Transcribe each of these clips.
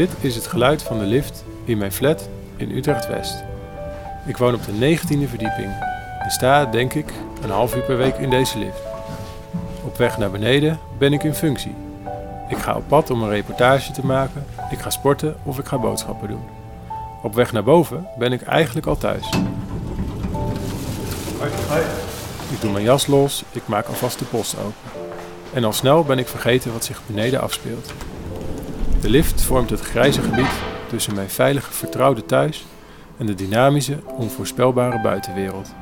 Dit is het geluid van de lift in mijn flat in Utrecht-West. Ik woon op de 19e verdieping en sta, denk ik, een half uur per week in deze lift. Op weg naar beneden ben ik in functie. Ik ga op pad om een reportage te maken, ik ga sporten of ik ga boodschappen doen. Op weg naar boven ben ik eigenlijk al thuis. Ik doe mijn jas los, ik maak alvast de post open. En al snel ben ik vergeten wat zich beneden afspeelt. De lift vormt het grijze gebied tussen mijn veilige, vertrouwde thuis en de dynamische, onvoorspelbare buitenwereld.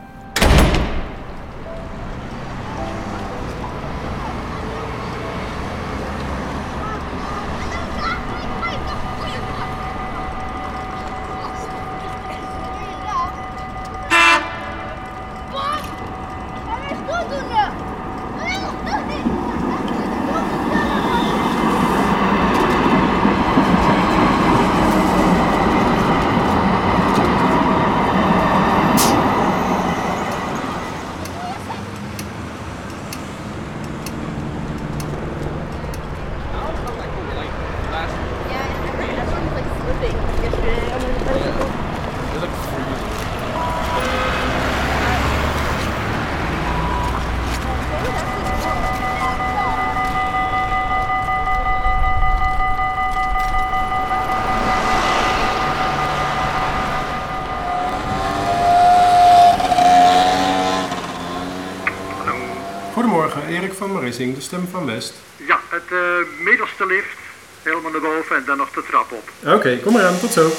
Goedemorgen, Erik van Marissing, de stem van West. Ja, het eh, middelste lift, helemaal naar boven en dan nog de trap op. Oké, kom maar aan, tot zo.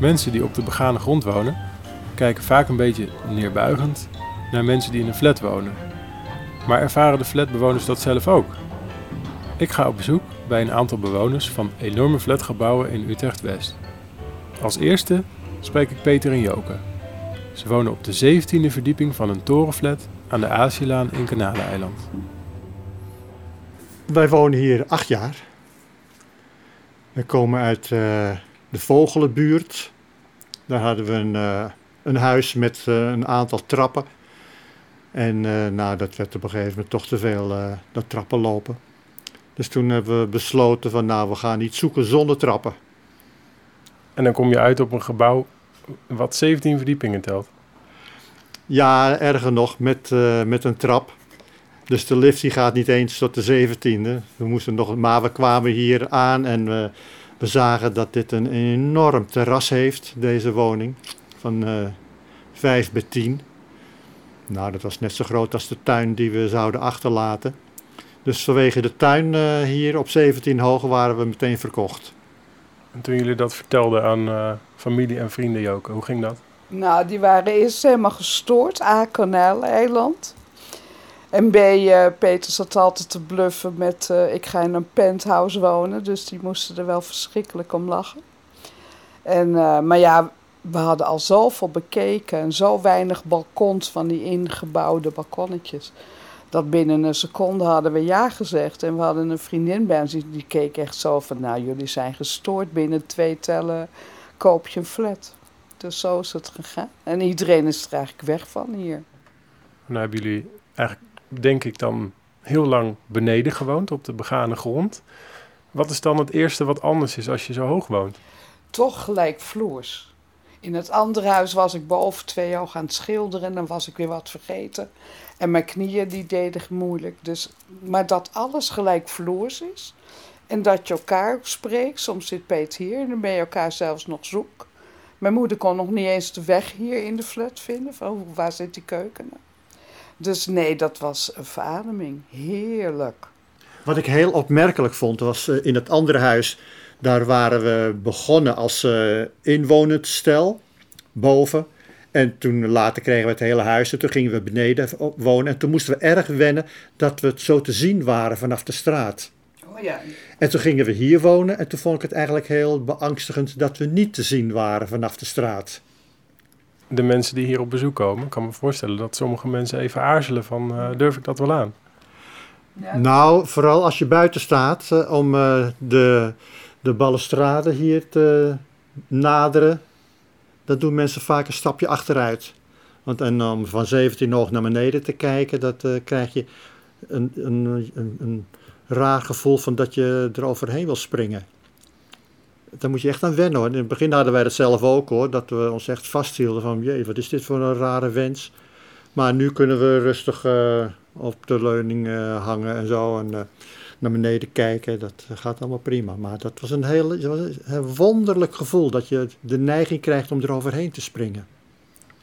Mensen die op de begane grond wonen, kijken vaak een beetje neerbuigend naar mensen die in een flat wonen. Maar ervaren de flatbewoners dat zelf ook? Ik ga op bezoek bij een aantal bewoners van enorme flatgebouwen in Utrecht-West. Als eerste spreek ik Peter en Joke. Ze wonen op de 17e verdieping van een torenflat aan de Aziëlaan in Kanaleiland. Wij wonen hier acht jaar. We komen uit eh, de Vogelenbuurt. Daar hadden we een, eh, een huis met eh, een aantal trappen. En eh, nou, dat werd op een gegeven moment toch te veel, dat trappen lopen. Dus toen hebben we besloten van nou, we gaan iets zoeken zonder trappen. En dan kom je uit op een gebouw wat 17 verdiepingen telt. Ja, erger nog, met, met een trap. Dus de lift die gaat niet eens tot de zeventiende. We moesten nog, maar we kwamen hier aan en we, we zagen dat dit een enorm terras heeft, deze woning. Van eh 5 bij 10. Nou, dat was net zo groot als de tuin die we zouden achterlaten. Dus vanwege de tuin eh, hier op 17 hoog waren we meteen verkocht. En toen jullie dat vertelden aan eh, familie en vrienden, Joke, hoe ging dat? Nou, die waren eerst helemaal gestoord. A, Kanaleiland. En B, eh, Peter zat altijd te bluffen met... eh, ik ga in een penthouse wonen. Dus die moesten er wel verschrikkelijk om lachen. En, eh, maar ja, we hadden al zoveel bekeken. En zo weinig balkons van die ingebouwde balkonnetjes. Dat binnen een seconde hadden we ja gezegd. En we hadden een vriendin bij ons, die, die keek echt zo van... Nou, jullie zijn gestoord. Binnen twee tellen koop je een flat. Dus zo is het gegaan. En iedereen is er eigenlijk weg van hier. Nou hebben jullie eigenlijk, denk ik dan, heel lang beneden gewoond, op de begane grond. Wat is dan het eerste wat anders is als je zo hoog woont? Toch gelijkvloers. In het andere huis was ik boven twee ogen aan het schilderen en dan was ik weer wat vergeten. En mijn knieën die deden moeilijk. Dus, maar dat alles gelijkvloers is. En dat je elkaar spreekt. Soms zit Peet hier en dan ben je elkaar zelfs nog zoek. Mijn moeder kon nog niet eens de weg hier in de flat vinden. Waar zit die keuken nou? Dus nee, dat was een verademing. Heerlijk. Wat ik heel opmerkelijk vond was eh, in het andere huis, daar waren we begonnen als eh inwonend stel, boven. En toen later kregen we het hele huis en toen gingen we beneden wonen. En toen moesten we erg wennen dat we het zo te zien waren vanaf de straat. Oh ja. En toen gingen we hier wonen en toen vond ik het eigenlijk heel beangstigend dat we niet te zien waren vanaf de straat. De mensen die hier op bezoek komen? Ik kan me voorstellen dat sommige mensen even aarzelen van, eh, durf ik dat wel aan? Nou, vooral als je buiten staat eh, om eh, de, de balustrade hier te naderen, dan doen mensen vaak een stapje achteruit. Want en om van 17 hoog naar beneden te kijken, dat eh, krijg je een, een, een, een raar gevoel van dat je er overheen wil springen. Daar moet je echt aan wennen hoor. In het begin hadden wij dat zelf ook hoor, dat we ons echt vasthielden van, jee, wat is dit voor een rare wens. Maar nu kunnen we rustig eh, op de leuning eh, hangen en zo en eh, naar beneden kijken. Dat gaat allemaal prima. Maar dat was een heel dat was een wonderlijk gevoel dat je de neiging krijgt om er overheen te springen.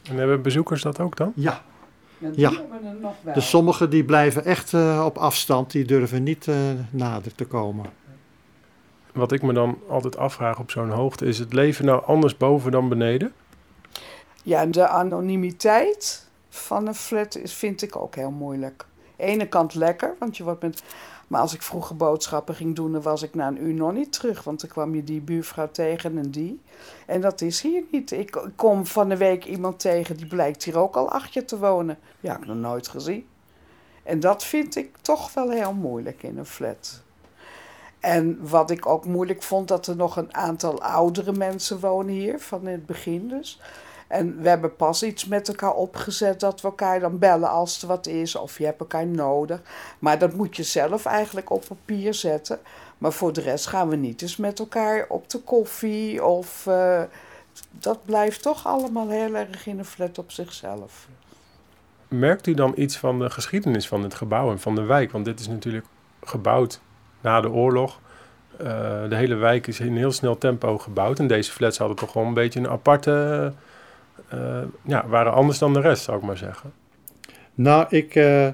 En hebben bezoekers dat ook dan? Ja, Ja, Ja. dus sommigen die blijven echt eh, op afstand, die durven niet eh, nader te komen. Wat ik me dan altijd afvraag op zo'n hoogte, is het leven nou anders boven dan beneden? Ja, de anonimiteit van een flat is, vind ik ook heel moeilijk. Ene kant lekker, want je wordt met... Maar als ik vroeger boodschappen ging doen, dan was ik na een uur nog niet terug. Want dan kwam je die buurvrouw tegen en die. En dat is hier niet. Ik kom van de week iemand tegen, die blijkt hier ook al acht jaar te wonen. Ja, ik nog nooit gezien. En dat vind ik toch wel heel moeilijk in een flat. En wat ik ook moeilijk vond, dat er nog een aantal oudere mensen wonen hier, van in het begin dus. En we hebben pas iets met elkaar opgezet dat we elkaar dan bellen als er wat is of je hebt elkaar nodig. Maar dat moet je zelf eigenlijk op papier zetten. Maar voor de rest gaan we niet eens met elkaar op de koffie of... eh, dat blijft toch allemaal heel erg in een flat op zichzelf. Merkt u dan iets van de geschiedenis van het gebouw en van de wijk? Want dit is natuurlijk gebouwd na de oorlog. Eh, de hele wijk is in heel snel tempo gebouwd. En deze flats hadden toch wel een beetje een aparte... eh, ja, waren anders dan de rest, zou ik maar zeggen. Nou, ik, eh,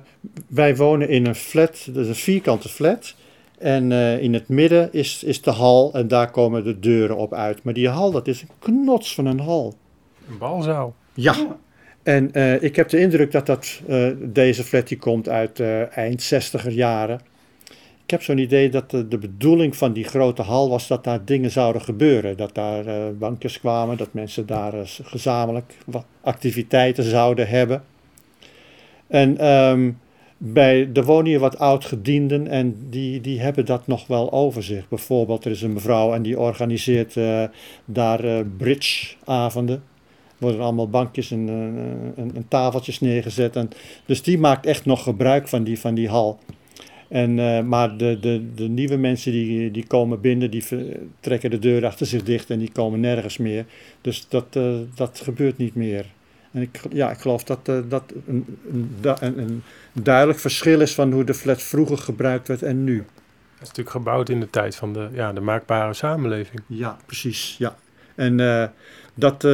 wij wonen in een flat, dat is een vierkante flat. En eh, in het midden is, is de hal en daar komen de deuren op uit. Maar die hal, dat is een knots van een hal. Een balzaal. Ja. En eh, ik heb de indruk dat, dat eh, deze flat die komt uit eh, eind 60er jaren. Ik heb zo'n idee dat de, bedoeling van die grote hal was dat daar dingen zouden gebeuren. Dat daar eh, bankjes kwamen, dat mensen daar eh, gezamenlijk wat activiteiten zouden hebben. En ehm, bij, er wonen hier wat oud-gedienden en die, die hebben dat nog wel over zich. Bijvoorbeeld, er is een mevrouw en die organiseert eh, daar eh, bridgeavonden worden er allemaal bankjes en, en, en tafeltjes neergezet. En, dus die maakt echt nog gebruik van die, van die hal. En, eh, maar de, de, de nieuwe mensen die, die komen binnen, die trekken de deur achter zich dicht en die komen nergens meer. Dus dat, eh, dat gebeurt niet meer. En ik, ja, ik geloof dat eh, dat een, een, een, duidelijk verschil is van hoe de flat vroeger gebruikt werd en nu. Het is natuurlijk gebouwd in de tijd van de, ja, de maakbare samenleving. Ja, precies. Ja. En dat,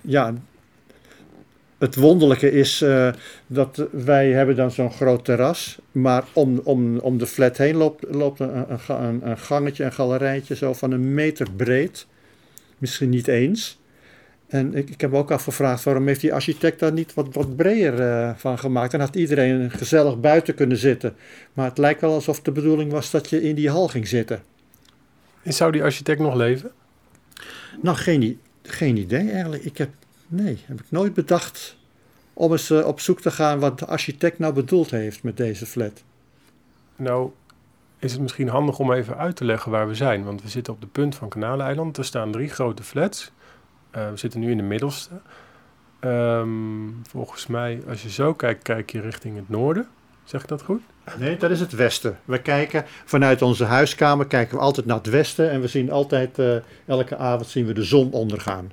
ja, het wonderlijke is eh, dat wij hebben dan zo'n groot terras, maar om, om, om de flat heen loopt, loopt een, een, een, gangetje, een galerijtje zo van een meter breed. Misschien niet eens. En ik, ik heb me ook afgevraagd waarom heeft die architect daar niet wat, wat breder eh, van gemaakt. Dan had iedereen gezellig buiten kunnen zitten. Maar het lijkt wel alsof de bedoeling was dat je in die hal ging zitten. En zou die architect nog leven? Nou, geen, geen idee eigenlijk. Ik heb, nee, heb ik nooit bedacht om eens eh, op zoek te gaan wat de architect nou bedoeld heeft met deze flat. Nou, is het misschien handig om even uit te leggen waar we zijn. Want we zitten op de punt van Kanaleiland. Er staan drie grote flats. Eh, we zitten nu in de middelste. Ehm, volgens mij, als je zo kijkt, kijk je richting het noorden. Zeg ik dat goed? Nee, dat is het westen. We kijken vanuit onze huiskamer kijken we altijd naar het westen en we zien altijd, eh, elke avond zien we de zon ondergaan.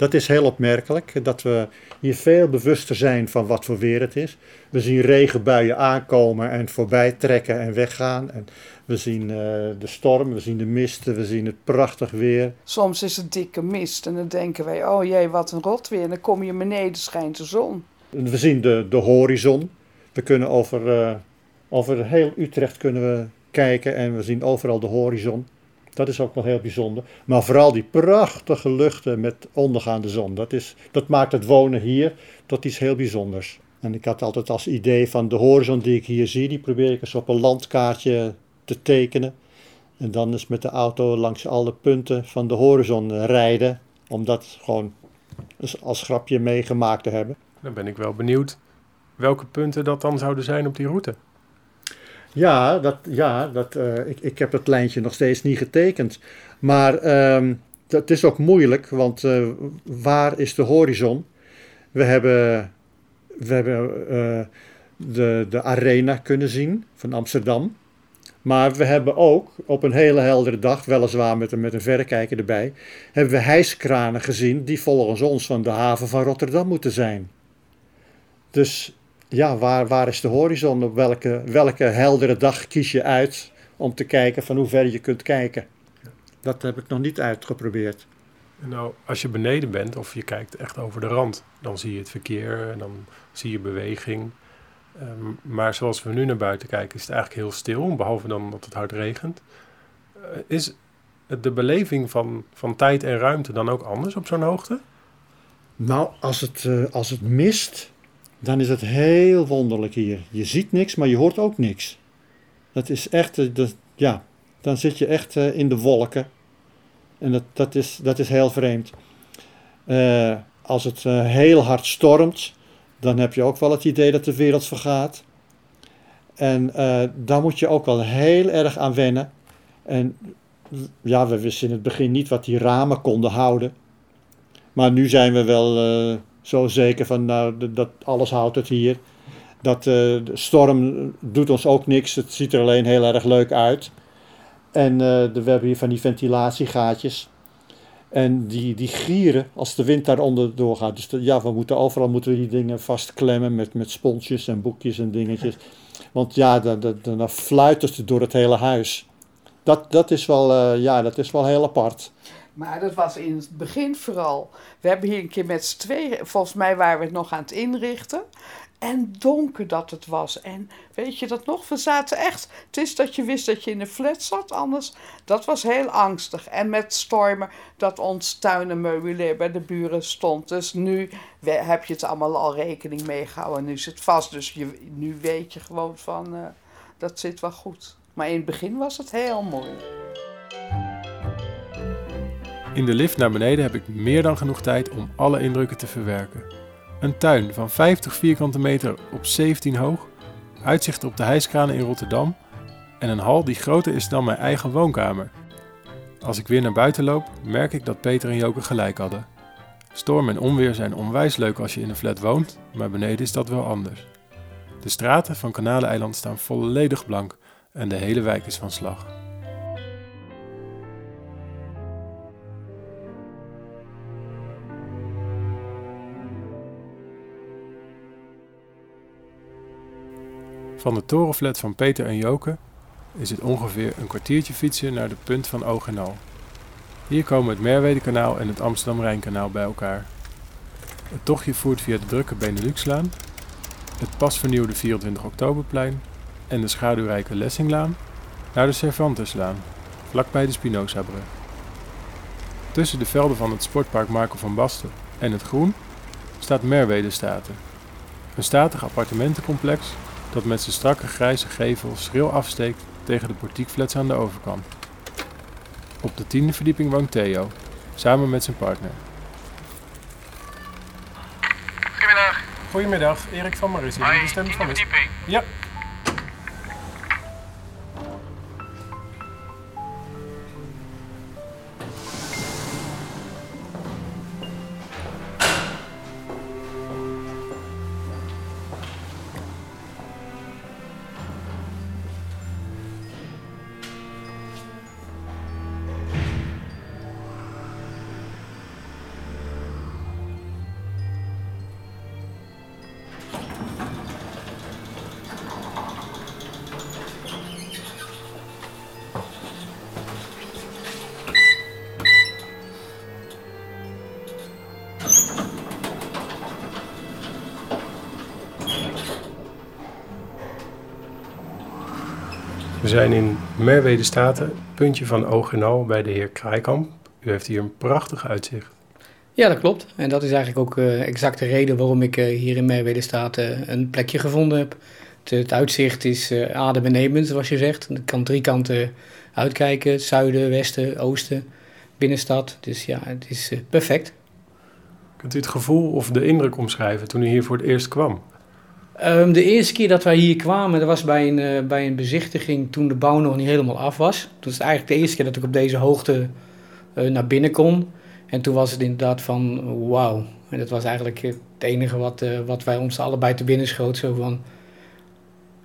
Dat is heel opmerkelijk, dat we hier veel bewuster zijn van wat voor weer het is. We zien regenbuien aankomen en voorbij trekken en weggaan. En we zien eh, de storm, we zien de misten, we zien het prachtig weer. Soms is het dikke mist en dan denken wij, oh jee, wat een rot weer. En dan kom je beneden, schijnt de zon. We zien de, de horizon. We kunnen over, eh, over heel Utrecht kunnen we kijken en we zien overal de horizon. Dat is ook wel heel bijzonder. Maar vooral die prachtige luchten met ondergaande zon. Dat, is, dat maakt het wonen hier tot iets heel bijzonders. En ik had altijd als idee van de horizon die ik hier zie, die probeer ik eens op een landkaartje te tekenen. En dan eens met de auto langs alle punten van de horizon rijden. Om dat gewoon als grapje meegemaakt te hebben. Dan ben ik wel benieuwd welke punten dat dan zouden zijn op die route. Ja, dat, ja dat, uh, ik, ik heb het lijntje nog steeds niet getekend. Maar um, dat is ook moeilijk, want uh, waar is de horizon? We hebben, we hebben uh, de, de arena kunnen zien van Amsterdam. Maar we hebben ook op een hele heldere dag, weliswaar met een, met een verrekijker erbij, hebben we hijskranen gezien die volgens ons van de haven van Rotterdam moeten zijn. Dus ja, waar, waar is de horizon? Op welke, welke heldere dag kies je uit om te kijken van hoe ver je kunt kijken? Dat heb ik nog niet uitgeprobeerd. Nou, als je beneden bent of je kijkt echt over de rand, dan zie je het verkeer en dan zie je beweging. Um, maar zoals we nu naar buiten kijken, is het eigenlijk heel stil, behalve dan dat het hard regent. Uh, is de beleving van, van tijd en ruimte dan ook anders op zo'n hoogte? Nou, als het, uh, als het mist, dan is het heel wonderlijk hier. Je ziet niks, maar je hoort ook niks. Dat is echt, de, ja, dan zit je echt in de wolken. En dat, dat, is, dat is heel vreemd. als het heel hard stormt, dan heb je ook wel het idee dat de wereld vergaat. En uh, daar moet je ook wel heel erg aan wennen. En ja, we wisten in het begin niet wat die ramen konden houden. Maar nu zijn we wel zo zeker van, nou, dat alles houdt het hier. Dat uh, de storm doet ons ook niks, het ziet er alleen heel erg leuk uit. En de, we hebben hier van die ventilatiegaatjes. En die, die gieren als de wind daaronder doorgaat. Dus ja, we moeten overal moeten we die dingen vastklemmen met, met sponsjes en boekjes en dingetjes. Want ja, dan, dan, dan fluitert het door het hele huis. Dat, dat, is wel, uh, ja, dat is wel heel apart. Maar dat was in het begin vooral. We hebben hier een keer met z'n tweeën, volgens mij waren we het nog aan het inrichten. En donker dat het was. En weet je dat nog? We zaten echt. Het is dat je wist dat je in een flat zat. Anders. Dat was heel angstig. En met stormen dat ons tuin en bij de buren stond. Dus nu heb je het allemaal al rekening mee gehouden. Nu is het vast. Dus je, nu weet je gewoon van. Uh, dat zit wel goed. Maar in het begin was het heel mooi. In de lift naar beneden heb ik meer dan genoeg tijd om alle indrukken te verwerken. Een tuin van 50 vierkante meter op 17 hoog, uitzicht op de hijskranen in Rotterdam en een hal die groter is dan mijn eigen woonkamer. Als ik weer naar buiten loop, merk ik dat Peter en Joke gelijk hadden. Storm en onweer zijn onwijs leuk als je in een flat woont, maar beneden is dat wel anders. De straten van Kanaleiland staan volledig blank en de hele wijk is van slag. Van de torenflat van Peter en Joke is het ongeveer een kwartiertje fietsen naar de punt van Oog en Al. Hier komen het Merwedekanaal en het Amsterdam-Rijnkanaal bij elkaar. Het tochtje voert via de drukke Beneluxlaan, het pas vernieuwde 24 Oktoberplein en de schaduwrijke Lessinglaan naar de Cervanteslaan, vlakbij de Spinozabrug. Tussen de velden van het sportpark Marco van Basten en het groen staat Merwede Staten, een statig appartementencomplex dat met zijn strakke grijze gevel schril afsteekt tegen de portiekflats aan de overkant. Op de tiende verdieping woont Theo, samen met zijn partner. Goedemiddag. Goedemiddag, Erik van Marissie, de stem van is. Ja, zijn in Merwede Staten, puntje van oog en al bij de heer Kraaikamp. U heeft hier een prachtig uitzicht. Ja, dat klopt. En dat is eigenlijk ook uh, exact de reden waarom ik uh, hier in Merwede Staten een plekje gevonden heb. Het, het uitzicht is uh, adembenemend, zoals je zegt. Ik kan drie kanten uitkijken, zuiden, westen, oosten, binnenstad. Dus ja, het is perfect. Kunt u het gevoel of de indruk omschrijven toen u hier voor het eerst kwam? Ehm, de eerste keer dat wij hier kwamen, dat was bij een, eh, bij een bezichtiging toen de bouw nog niet helemaal af was. Toen was het eigenlijk de eerste keer dat ik op deze hoogte eh, naar binnen kon. En toen was het inderdaad van wauw. En dat was eigenlijk het enige wat, eh, wat wij ons allebei te binnen schoot. Zo van,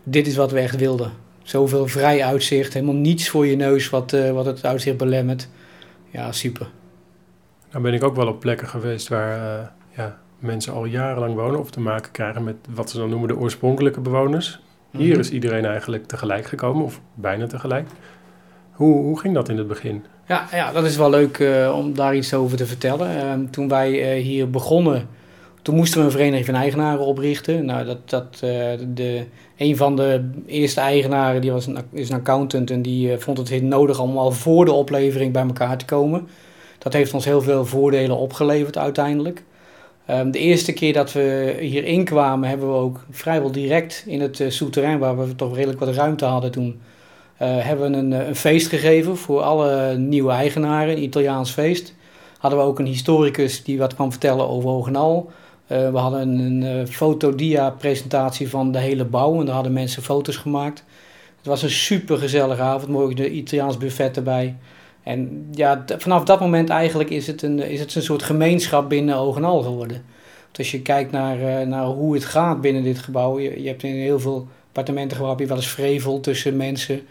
dit is wat we echt wilden. Zoveel vrij uitzicht, helemaal niets voor je neus wat, wat het uitzicht belemmert. Ja, super. Nou ben ik ook wel op plekken geweest waar ja, mensen al jarenlang wonen of te maken krijgen met wat ze dan noemen de oorspronkelijke bewoners. Hier Mhm. is iedereen eigenlijk tegelijk gekomen, of bijna tegelijk. Hoe, hoe ging dat in het begin? Ja, ja dat is wel leuk eh, om daar iets over te vertellen. Ehm, toen wij eh, hier begonnen, toen moesten we een vereniging van eigenaren oprichten. Nou, dat, dat, eh, de, een van de eerste eigenaren die was een, is een accountant en die vond het heel nodig om al voor de oplevering bij elkaar te komen. Dat heeft ons heel veel voordelen opgeleverd uiteindelijk. Ehm, de eerste keer dat we hierin kwamen, hebben we ook vrijwel direct in het uh, souterrain, waar we toch redelijk wat ruimte hadden toen, uh, hebben we een, een, feest gegeven voor alle nieuwe eigenaren, een Italiaans feest. Hadden we ook een historicus die wat kwam vertellen over Hogenal. Uh, we hadden een, een fotodia-presentatie van de hele bouw en daar hadden mensen foto's gemaakt. Het was een super gezellige avond, mooi de Italiaans buffet erbij. En ja, vanaf dat moment eigenlijk is het een, is het een soort gemeenschap binnen Ogenal geworden. Want als je kijkt naar, uh, naar hoe het gaat binnen dit gebouw, je, je hebt in heel veel appartementengebouwen heb je wel eens vrevel tussen mensen.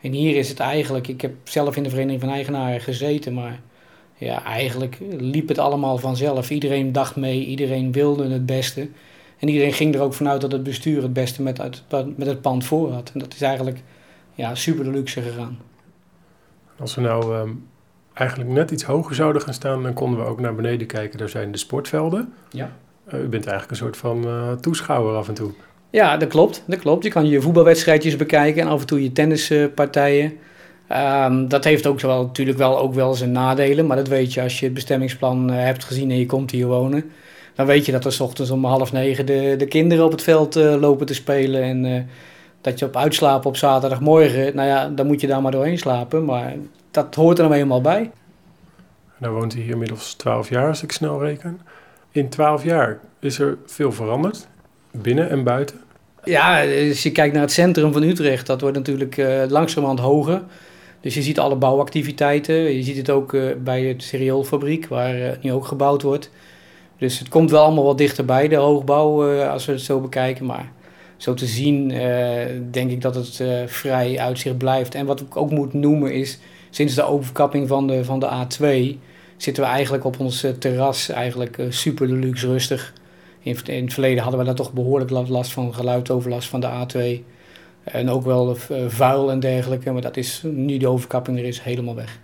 En hier is het eigenlijk, ik heb zelf in de Vereniging van Eigenaren gezeten, maar ja, eigenlijk liep het allemaal vanzelf. Iedereen dacht mee, iedereen wilde het beste. En iedereen ging er ook vanuit dat het bestuur het beste met het, met het pand voor had. En dat is eigenlijk ja, super de luxe gegaan. Als we nou um, eigenlijk net iets hoger zouden gaan staan, dan konden we ook naar beneden kijken. Daar zijn de sportvelden. Ja. Uh, u bent eigenlijk een soort van uh, toeschouwer af en toe. Ja, dat klopt, dat klopt. Je kan je voetbalwedstrijdjes bekijken en af en toe je tennispartijen. Um, dat heeft ook wel, natuurlijk wel, ook wel zijn nadelen, maar dat weet je als je het bestemmingsplan uh, hebt gezien en je komt hier wonen. Dan weet je dat er s ochtends om half negen de, de kinderen op het veld uh, lopen te spelen. En dat je op uitslapen op zaterdagmorgen, nou ja, dan moet je daar maar doorheen slapen. Maar dat hoort er nou eenmaal bij. Nou woont hij hier inmiddels 12 jaar, als ik snel reken. In 12 jaar is er veel veranderd, binnen en buiten. Ja, als je kijkt naar het centrum van Utrecht, dat wordt natuurlijk uh, langzamerhand hoger. Dus je ziet alle bouwactiviteiten. Je ziet het ook uh, bij het cerealfabriek, waar uh, nu ook gebouwd wordt. Dus het komt wel allemaal wat dichterbij, de hoogbouw, als we het zo bekijken. Maar zo te zien denk ik dat het vrij uitzicht blijft. En wat ik ook moet noemen is, sinds de overkapping van de, van de A2... zitten we eigenlijk op ons terras eigenlijk super deluxe rustig. In, in, het verleden hadden we daar toch behoorlijk last van geluidoverlast van de A2... En ook wel vuil en dergelijke. Maar dat is nu de overkapping er is helemaal weg.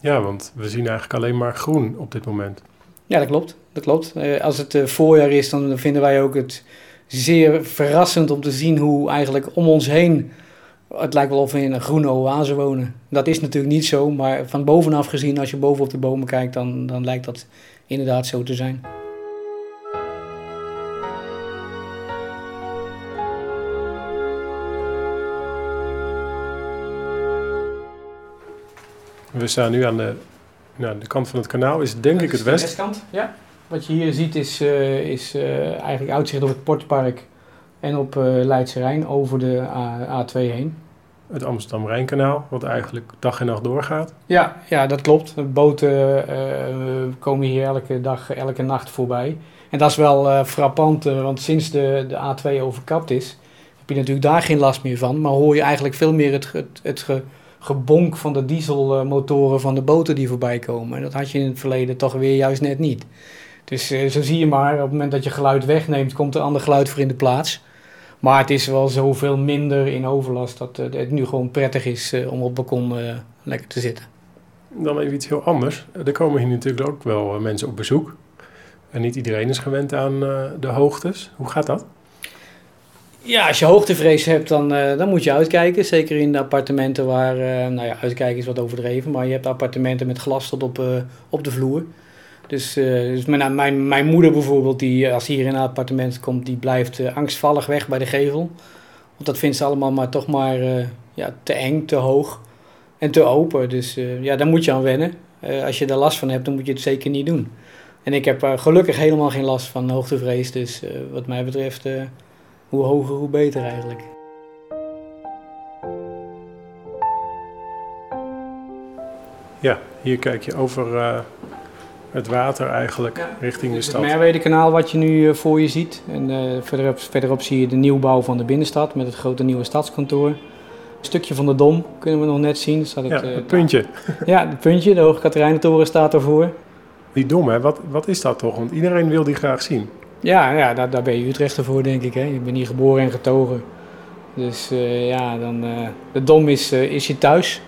Ja, want we zien eigenlijk alleen maar groen op dit moment. Ja, dat klopt. Dat klopt. Als het voorjaar is, dan vinden wij ook het zeer verrassend om te zien hoe eigenlijk om ons heen. Het lijkt wel of we in een groene oase wonen. Dat is natuurlijk niet zo, maar van bovenaf gezien, als je boven op de bomen kijkt, dan, dan lijkt dat inderdaad zo te zijn. We staan nu aan de, nou, de kant van het kanaal, is denk dat ik is het west. De westkant, ja. Wat je hier ziet is, uh, is uh, eigenlijk uitzicht op het Portpark en op uh, Leidse Rijn over de A, A2 heen. Het Amsterdam-Rijnkanaal, wat eigenlijk dag en nacht doorgaat. Ja, ja dat klopt. De boten komen hier elke dag, elke nacht voorbij. En dat is wel frappant, want sinds de, de A2 overkapt is, heb je natuurlijk daar geen last meer van. Maar hoor je eigenlijk veel meer het, het, het ge, gebonk van de dieselmotoren van de boten die voorbij komen. En dat had je in het verleden toch weer juist net niet. Dus uh, zo zie je maar, op het moment dat je geluid wegneemt, komt er ander geluid voor in de plaats. Maar het is wel zoveel minder in overlast dat uh, het nu gewoon prettig is uh, om op het balkon lekker te zitten. Dan even iets heel anders. Er komen hier natuurlijk ook wel mensen op bezoek. En niet iedereen is gewend aan de hoogtes. Hoe gaat dat? Ja, als je hoogtevrees hebt, dan, uh, dan moet je uitkijken. Zeker in de appartementen waar, uh, nou ja, uitkijken is wat overdreven. Maar je hebt appartementen met glas tot op, uh, op de vloer. Dus, dus mijn, mijn, mijn moeder bijvoorbeeld, die als hier in een appartement komt, die blijft angstvallig weg bij de gevel. Want dat vindt ze allemaal maar toch maar ja, te eng, te hoog en te open. Dus ja, daar moet je aan wennen. als je er last van hebt, dan moet je het zeker niet doen. En ik heb gelukkig helemaal geen last van hoogtevrees. Dus wat mij betreft, hoe hoger, hoe beter eigenlijk. Ja, hier kijk je over het water eigenlijk ja, richting de stad. Het Merwede-kanaal wat je nu voor je ziet. En verderop, verderop zie je de nieuwbouw van de binnenstad met het grote nieuwe stadskantoor. Een stukje van de Dom kunnen we nog net zien. Het, ja, het puntje. Ja, het puntje. De Hoge Katerijnentoren staat ervoor. Die dom, hè? Wat, wat is dat toch? Want iedereen wil die graag zien. Ja, ja daar, daar ben je Utrechter voor, denk ik. Hè? Je bent hier geboren en getogen. Dus uh, ja, dan, uh, de dom is, uh, is je thuis,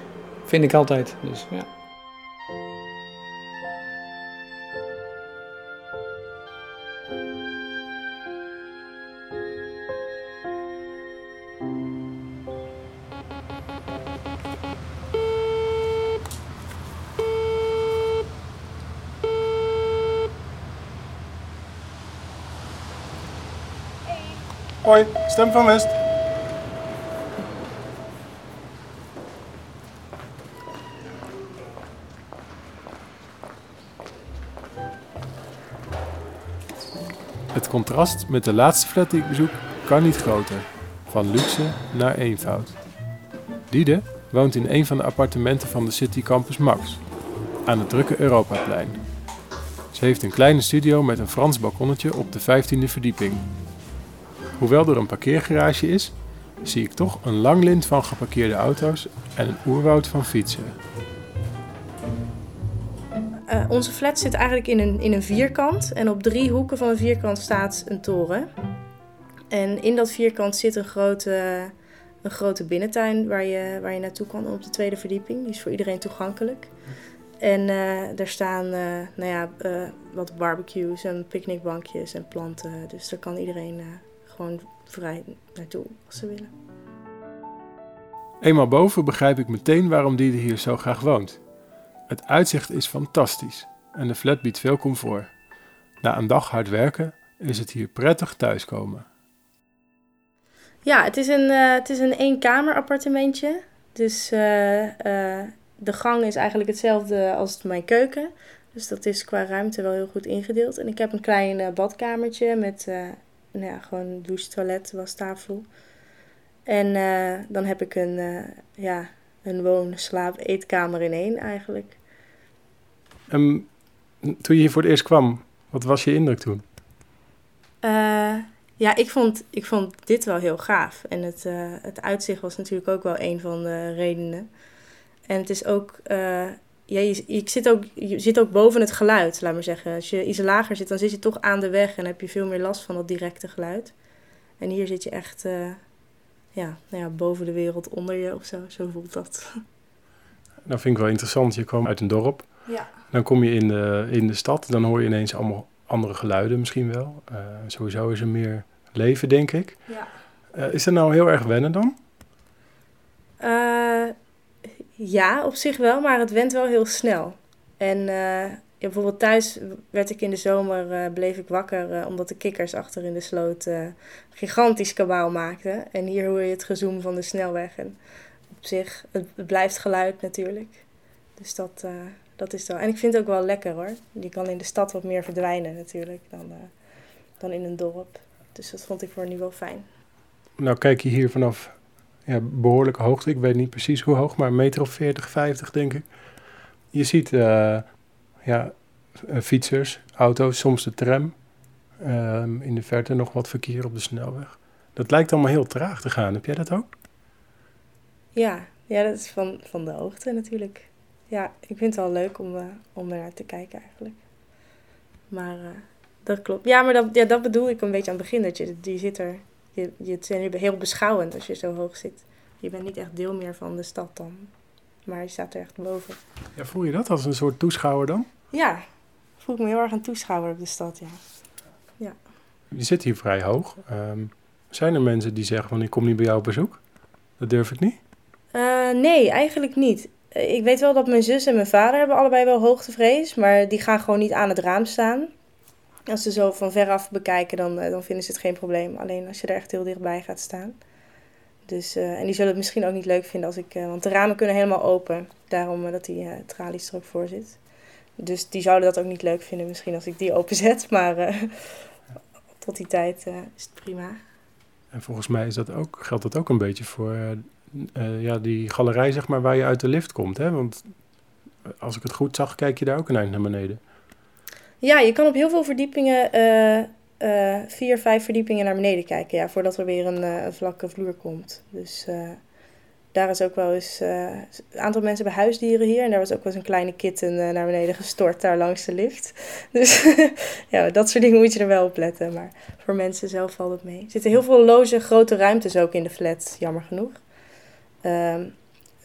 vind ik altijd. Dus, ja. Hoi, Stem van West. Het contrast met de laatste flat die ik bezoek kan niet groter. Van luxe naar eenvoud. Diede woont in een van de appartementen van de City Campus Max, aan het drukke Europaplein. Ze heeft een kleine studio met een Frans balkonnetje op de 15e verdieping. Hoewel er een parkeergarage is, zie ik toch een lang lint van geparkeerde auto's en een oerwoud van fietsen. Uh, onze flat zit eigenlijk in een, in een vierkant en op drie hoeken van een vierkant staat een toren. En in dat vierkant zit een grote, een grote binnentuin waar je, waar je naartoe kan op de tweede verdieping. Die is voor iedereen toegankelijk. En uh, daar staan uh, nou ja, wat barbecues en picknickbankjes en planten. Dus daar kan iedereen gewoon vrij naartoe als ze willen. Eenmaal boven begrijp ik meteen waarom Diede hier zo graag woont. Het uitzicht is fantastisch en de flat biedt veel comfort. Na een dag hard werken is het hier prettig thuiskomen. Ja, het is een, uh, het is een eenkamer appartementje. Dus uh, uh, de gang is eigenlijk hetzelfde als mijn keuken. Dus dat is qua ruimte wel heel goed ingedeeld. En ik heb een klein badkamertje met nou ja, gewoon douche, toilet, wastafel. En uh, dan heb ik een, uh, ja, een woon, slaap, eetkamer in één eigenlijk. Um, toen je hier voor het eerst kwam, wat was je indruk toen? Uh, ja, ik vond, ik vond dit wel heel gaaf. En het, het uitzicht was natuurlijk ook wel een van de redenen. En het is ook ja, je, je, zit ook, je zit ook boven het geluid, laat maar zeggen. Als je iets lager zit, dan zit je toch aan de weg en heb je veel meer last van dat directe geluid. En hier zit je echt uh, ja, nou ja, boven de wereld onder je of zo. Zo voelt dat. Dat vind ik wel interessant. Je kwam uit een dorp. Ja. Dan kom je in de, in de stad. Dan hoor je ineens allemaal andere geluiden misschien wel. Uh, sowieso is er meer leven, denk ik. Ja. Uh, is dat nou heel erg wennen dan? Ja, op zich wel, maar het went wel heel snel. En ja, bijvoorbeeld thuis werd ik in de zomer, uh, bleef ik wakker uh, omdat de kikkers achter in de sloot gigantisch kabaal maakten. En hier hoor je het gezoem van de snelweg. En op zich, het, blijft geluid natuurlijk. Dus dat, dat is wel. En ik vind het ook wel lekker hoor. Die kan in de stad wat meer verdwijnen natuurlijk dan, dan in een dorp. Dus dat vond ik voor nu wel fijn. Nou kijk je hier vanaf ja, behoorlijke hoogte. Ik weet niet precies hoe hoog, maar een meter of 40, 50 denk ik. Je ziet uh, ja, eh, fietsers, auto's, soms de tram. Um, in de verte nog wat verkeer op de snelweg. Dat lijkt allemaal heel traag te gaan. Heb jij dat ook? Ja, ja dat is van, van de hoogte natuurlijk. Ja, ik vind het wel leuk om, uh, om naar te kijken eigenlijk. Maar dat klopt. Ja, maar dat, ja, dat bedoel ik een beetje aan het begin. Dat je, die zit er je, je, het heel beschouwend als je zo hoog zit. Je bent niet echt deel meer van de stad dan. Maar je staat er echt boven. Ja, voel je dat als een soort toeschouwer dan? Ja, voel ik me heel erg een toeschouwer op de stad, ja. ja. Je zit hier vrij hoog. Um, zijn er mensen die zeggen van ik kom niet bij jou op bezoek? Dat durf ik niet? Uh, nee, eigenlijk niet. Ik weet wel dat mijn zus en mijn vader hebben allebei wel hoogtevrees. Maar die gaan gewoon niet aan het raam staan. Als ze zo van veraf bekijken, dan, eh, dan vinden ze het geen probleem. Alleen als je er echt heel dichtbij gaat staan. Dus, uh, en die zullen het misschien ook niet leuk vinden als ik... Uh, want de ramen kunnen helemaal open. Daarom dat die tralies er ook voor zit. Dus die zouden dat ook niet leuk vinden misschien als ik die openzet. Maar eh, tot die tijd eh, is het prima. En volgens mij is dat ook, geldt dat ook een beetje voor eh, eh, ja, die galerij zeg maar, waar je uit de lift komt. Hè? Want als ik het goed zag, kijk je daar ook een eind naar beneden. Ja, je kan op heel veel verdiepingen, eh, eh, vier, vijf verdiepingen naar beneden kijken. Ja, voordat er weer een, eh, vlakke vloer komt. Dus daar is ook wel eens... een aantal mensen hebben huisdieren hier. En daar was ook wel eens een kleine kitten naar beneden gestort daar langs de lift. Dus ja, dat soort dingen moet je er wel op letten. Maar voor mensen zelf valt het mee. Er zitten heel veel loze grote ruimtes ook in de flat, jammer genoeg. Ehm,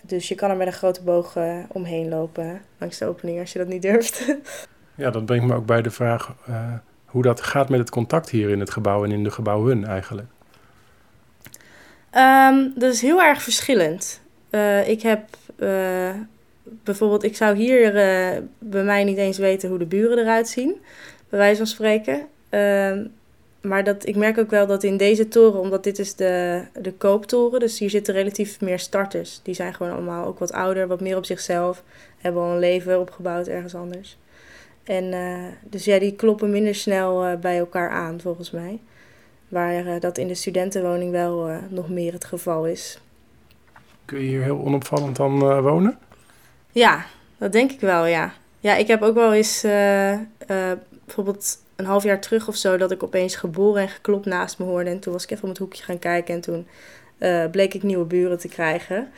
dus je kan er met een grote boog omheen lopen langs de opening als je dat niet durft. Ja, dat brengt me ook bij de vraag eh, hoe dat gaat met het contact hier in het gebouw en in de gebouwen eigenlijk. Ehm, dat is heel erg verschillend. Eh, ik heb eh, bijvoorbeeld, ik zou hier bij mij niet eens weten hoe de buren eruit zien, bij wijze van spreken. Ehm, maar dat, ik merk ook wel dat in deze toren, omdat dit is de, de kooptoren, dus hier zitten relatief meer starters. Die zijn gewoon allemaal ook wat ouder, wat meer op zichzelf, hebben al een leven opgebouwd ergens anders. En eh, dus ja, die kloppen minder snel eh, bij elkaar aan, volgens mij. Waar eh, dat in de studentenwoning wel nog meer het geval is. Kun je hier heel onopvallend dan wonen? Ja, dat denk ik wel, ja. Ja, ik heb ook wel eens bijvoorbeeld een half jaar terug of zo... dat ik opeens geboren en geklopt naast me hoorde. En toen was ik even om het hoekje gaan kijken en toen bleek ik nieuwe buren te krijgen.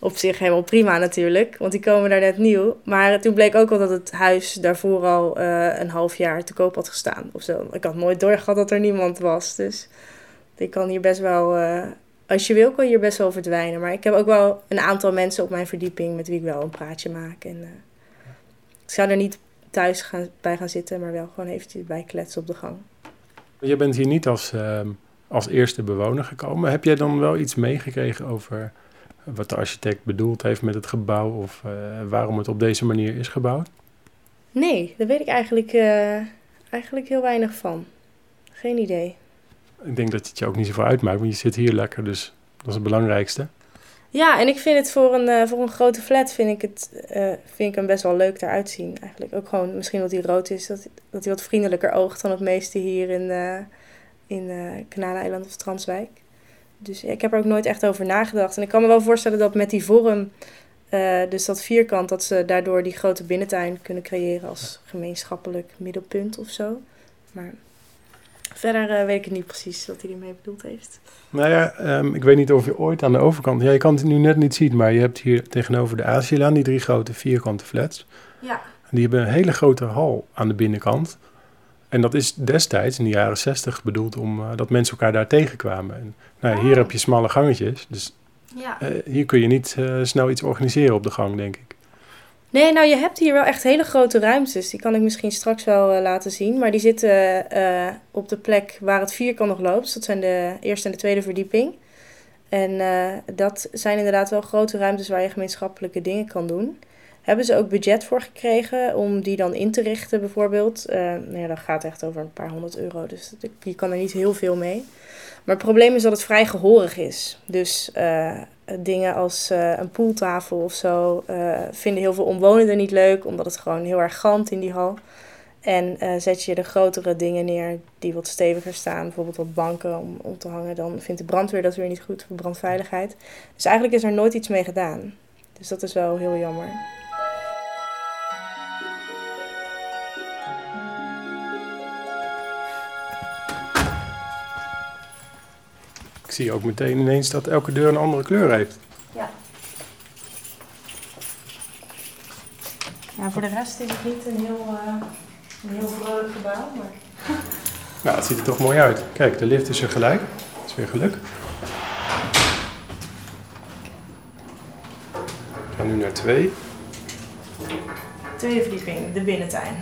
Op zich helemaal prima natuurlijk, want die komen daar net nieuw. Maar toen bleek ook al dat het huis daarvoor al eh, een half jaar te koop had gestaan of zo. Ik had nooit doorgehad dat er niemand was, dus ik kan hier best wel... eh, als je wil, kan je hier best wel verdwijnen. Maar ik heb ook wel een aantal mensen op mijn verdieping met wie ik wel een praatje maak. En, eh, ik zou er niet thuis gaan, bij gaan zitten, maar wel gewoon eventjes bij kletsen op de gang. Je bent hier niet als, ehm, als eerste bewoner gekomen. Heb jij dan wel iets meegekregen over wat de architect bedoeld heeft met het gebouw of eh, waarom het op deze manier is gebouwd? Nee, daar weet ik eigenlijk, eh, eigenlijk heel weinig van. Geen idee. Ik denk dat het je ook niet zoveel uitmaakt, want je zit hier lekker, dus dat is het belangrijkste. Ja, en ik vind het voor een, eh, voor een grote flat vind ik, het, vind ik hem best wel leuk eruit zien. Eigenlijk ook gewoon, misschien dat hij rood is, dat, dat hij wat vriendelijker oogt dan het meeste hier in, in Kanaleiland of Transwijk. Dus ik heb er ook nooit echt over nagedacht. En ik kan me wel voorstellen dat met die vorm, eh, dus dat vierkant, dat ze daardoor die grote binnentuin kunnen creëren als gemeenschappelijk middelpunt of zo. Maar verder eh, weet ik niet precies wat hij ermee bedoeld heeft. Nou ja, ehm, ik weet niet of je ooit aan de overkant... Ja, je kan het nu net niet zien, maar je hebt hier tegenover de Aziëlaan die drie grote vierkante flats. Ja. En die hebben een hele grote hal aan de binnenkant. En dat is destijds, in de jaren zestig, bedoeld om eh, dat mensen elkaar daar tegenkwamen. En, nou, ja, hier Oh. heb je smalle gangetjes, dus ja. eh, hier kun je niet eh, snel iets organiseren op de gang, denk ik. Nee, nou je hebt hier wel echt hele grote ruimtes. Die kan ik misschien straks wel laten zien. Maar die zitten op de plek waar het vierkant nog loopt. Dus dat zijn de eerste en de tweede verdieping. En dat zijn inderdaad wel grote ruimtes waar je gemeenschappelijke dingen kan doen. Hebben ze ook budget voor gekregen om die dan in te richten bijvoorbeeld. Eh nou ja, dat gaat echt over een paar honderd euro. Dus je kan er niet heel veel mee. Maar het probleem is dat het vrij gehorig is. Dus eh, dingen als eh, een poeltafel of zo vinden heel veel omwonenden niet leuk, omdat het gewoon heel erg gant in die hal. En zet je de grotere dingen neer die wat steviger staan, bijvoorbeeld wat banken om, om te hangen, dan vindt de brandweer dat weer niet goed voor brandveiligheid. Dus eigenlijk is er nooit iets mee gedaan. Dus dat is wel heel jammer. Ik zie ook meteen ineens dat elke deur een andere kleur heeft. Ja. Nou, voor de rest is het niet een heel, eh, een heel vrolijk gebouw, maar... Nou, het ziet er toch mooi uit. Kijk, de lift is er gelijk. Dat is weer geluk. We gaan nu naar twee. Tweede verdieping, de binnentuin.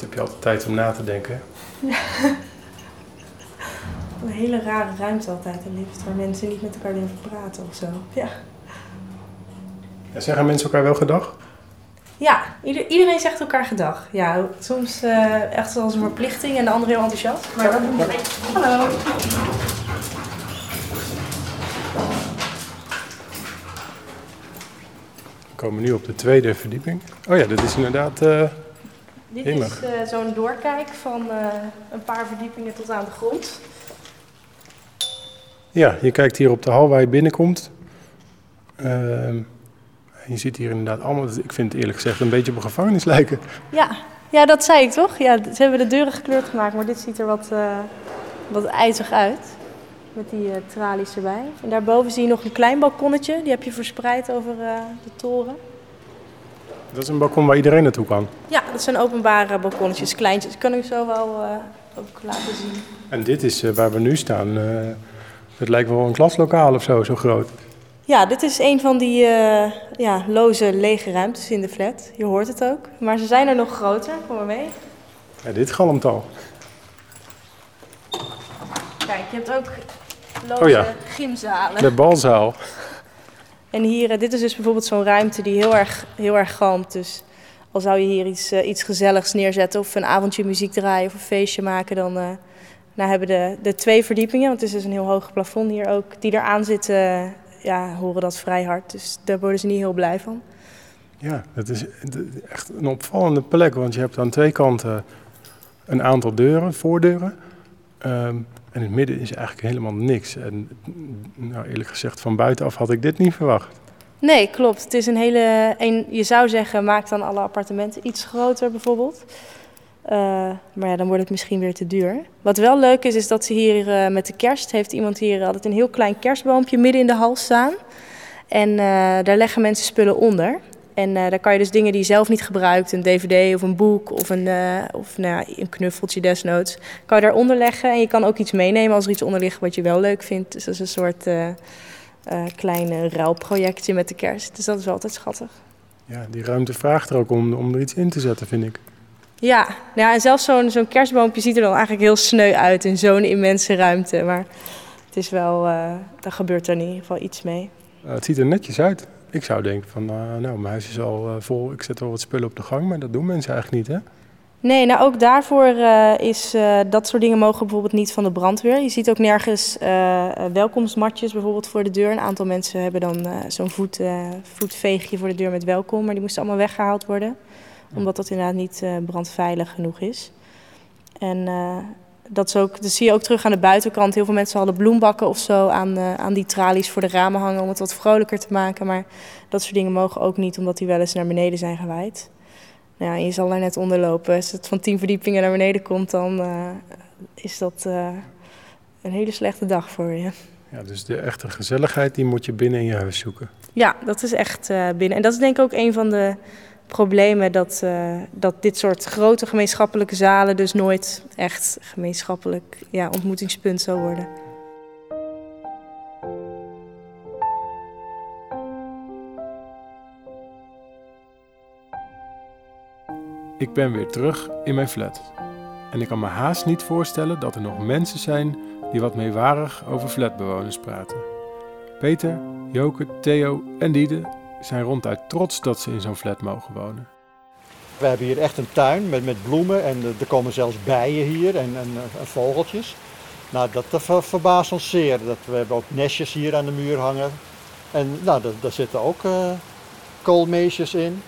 Heb je altijd tijd om na te denken. Een hele rare ruimte altijd, een lift, waar mensen niet met elkaar durven praten of zo. Ja. Ja, zeggen mensen elkaar wel gedag? Ja, ieder- iedereen zegt elkaar gedag. Ja, soms eh, echt als een verplichting en de ander heel enthousiast. Maar dat we. Hallo. We komen nu op de tweede verdieping. Oh ja, dit is inderdaad... eh, Dit is eh, zo'n doorkijk van eh, een paar verdiepingen tot aan de grond. Ja, je kijkt hier op de hal waar je binnenkomt. Ehm, je ziet hier inderdaad allemaal, ik vind het eerlijk gezegd een beetje op een gevangenis lijken. Ja. ja, dat zei ik toch? Ja, ze hebben de deuren gekleurd gemaakt, maar dit ziet er wat, eh wat ijzig uit. Met die tralies erbij. En daarboven zie je nog een klein balkonnetje. Die heb je verspreid over de toren. Dat is een balkon waar iedereen naartoe kan. Ja, dat zijn openbare balkonnetjes, kleintjes. Dat kan ik zo wel eh, ook laten zien. En dit is eh, waar we nu staan. eh, het lijkt wel een klaslokaal of zo, zo groot. Ja, dit is een van die ja, loze lege ruimtes in de flat. Je hoort het ook. Maar ze zijn er nog groter. Kom maar mee. Ja, dit galmt al. Kijk, je hebt ook loze Oh ja. gymzalen. De balzaal. En hier, eh, dit is dus bijvoorbeeld zo'n ruimte die heel erg, heel erg galmt. Dus al zou je hier iets, eh, iets gezelligs neerzetten of een avondje muziek draaien of een feestje maken, dan nou hebben de, de twee verdiepingen, want het is dus een heel hoog plafond hier ook, die eraan zitten, ja, horen dat vrij hard. Dus daar worden ze niet heel blij van. Ja, het is echt een opvallende plek, want je hebt aan twee kanten een aantal deuren, voordeuren. Ehm, en in het midden is eigenlijk helemaal niks. En nou, eerlijk gezegd, van buitenaf had ik dit niet verwacht. Nee, klopt. Het is een hele. Een, je zou zeggen, maak dan alle appartementen iets groter bijvoorbeeld. Eh, maar ja, dan wordt het misschien weer te duur. Wat wel leuk is, is dat ze hier eh, met de kerst heeft iemand hier altijd een heel klein kerstboompje midden in de hal staan. En eh, daar leggen mensen spullen onder. En eh, daar kan je dus dingen die je zelf niet gebruikt, een dvd of een boek of een, eh, of nou ja, een knuffeltje desnoods, kan je daaronder leggen. En je kan ook iets meenemen als er iets onder ligt wat je wel leuk vindt. Dus dat is een soort eh kleine ruilprojectje met de kerst. Dus dat is wel altijd schattig. Ja, die ruimte vraagt er ook om, om er iets in te zetten, vind ik. Ja, nou ja en zelfs zo'n zo'n kerstboompje ziet er dan eigenlijk heel sneu uit in zo'n immense ruimte. Maar het is wel, daar gebeurt er in ieder geval iets mee. Uh, het ziet er netjes uit. Ik zou denken van, uh, nou, mijn huis is al uh, vol, ik zet wel wat spullen op de gang, maar dat doen mensen eigenlijk niet, hè? Nee, nou ook daarvoor uh, is dat soort dingen mogen bijvoorbeeld niet van de brandweer. Je ziet ook nergens welkomstmatjes bijvoorbeeld voor de deur. Een aantal mensen hebben dan zo'n voet, voetveegje voor de deur met welkom, maar die moesten allemaal weggehaald worden. Omdat dat inderdaad niet brandveilig genoeg is. En dat, is ook, dat zie je ook terug aan de buitenkant. Heel veel mensen hadden bloembakken of zo aan, aan die tralies voor de ramen hangen om het wat vrolijker te maken. Maar dat soort dingen mogen ook niet, omdat die wel eens naar beneden zijn gewaaid. Nou ja, je zal daar net onder lopen. Als het van tien verdiepingen naar beneden komt, dan uh, is dat uh, een hele slechte dag voor je. Ja, dus de echte gezelligheid, die moet je binnen in je huis zoeken. Ja, dat is echt binnen. En dat is denk ik ook een van de problemen dat, dat dit soort grote gemeenschappelijke zalen dus nooit echt gemeenschappelijk ja, ontmoetingspunt zal worden. Ik ben weer terug in mijn flat. En ik kan me haast niet voorstellen dat er nog mensen zijn die wat meewarig over flatbewoners praten. Peter, Joke, Theo en Diede zijn ronduit trots dat ze in zo'n flat mogen wonen. We hebben hier echt een tuin met, met bloemen en er komen zelfs bijen hier en, en, en vogeltjes. Nou, dat, dat ver, verbaast ons zeer. Dat, we hebben ook nestjes hier aan de muur hangen. En nou, daar, daar zitten ook uh, koolmeesjes in.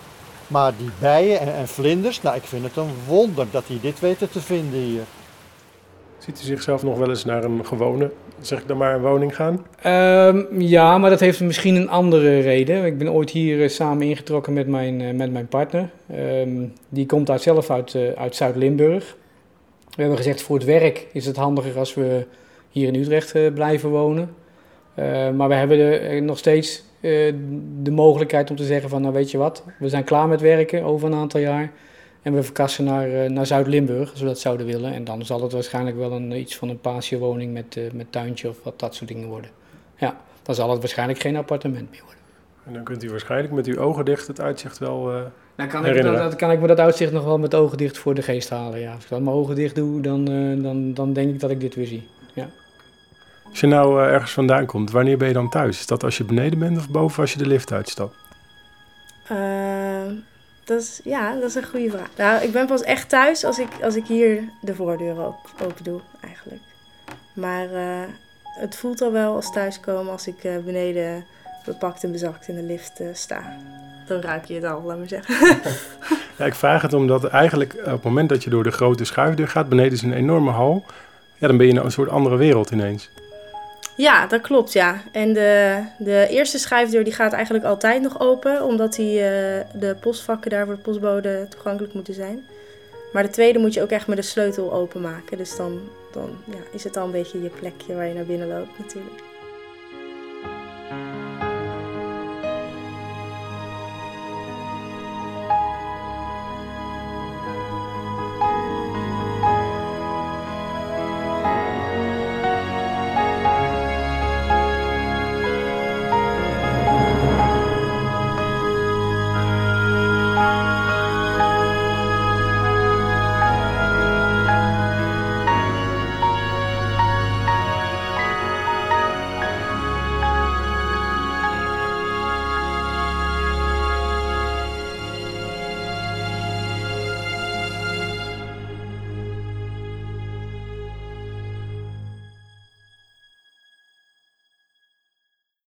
Maar die bijen en, en, vlinders, nou ik vind het een wonder dat die dit weten te vinden hier. Ziet u zichzelf nog wel eens naar een gewone, zeg ik dan maar, woning gaan? Um, ja, maar dat heeft misschien een andere reden. Ik ben ooit hier uh, samen ingetrokken met mijn, uh, met mijn partner. Um, die komt uit, zelf uit, uh, uit Zuid-Limburg. We hebben gezegd, voor het werk is het handiger als we hier in Utrecht blijven wonen. maar we hebben nog steeds de mogelijkheid om te zeggen van, nou weet je wat, we zijn klaar met werken over een aantal jaar. En we verkassen naar, uh, naar Zuid-Limburg, als we dat zouden willen. En dan zal het waarschijnlijk wel een, iets van een patiowoning met, uh, met tuintje of wat dat soort dingen worden. Ja, dan zal het waarschijnlijk geen appartement meer worden. En dan kunt u waarschijnlijk met uw ogen dicht het uitzicht wel uh, dan kan ik, dan, kan ik me dat uitzicht nog wel met ogen dicht voor de geest halen. Ja. Als ik dan mijn ogen dicht doe, dan, dan, dan denk ik dat ik dit weer zie. Ja. Als je nou uh, ergens vandaan komt, wanneer ben je dan thuis? Is dat als je beneden bent of boven als je de lift uitstapt? Dat is, ja, dat is een goede vraag. Nou, ik ben pas echt thuis als ik, als ik hier de voordeur op, open doe, eigenlijk. Maar uh, het voelt al wel als thuiskomen als ik uh, beneden bepakt en bezakt in de lift uh, sta. Dan ruik je het al, laat maar zeggen. ja, ik vraag het omdat eigenlijk op het moment dat je door de grote schuifdeur gaat, beneden is een enorme hal. Ja, dan ben je in een soort andere wereld ineens. Ja, dat klopt, ja. En de, de eerste schuifdeur die gaat eigenlijk altijd nog open, omdat die, uh, de postvakken daar voor de postbode toegankelijk moeten zijn. Maar de tweede moet je ook echt met de sleutel openmaken. Dus dan, dan ja, is het al een beetje je plekje waar je naar binnen loopt natuurlijk.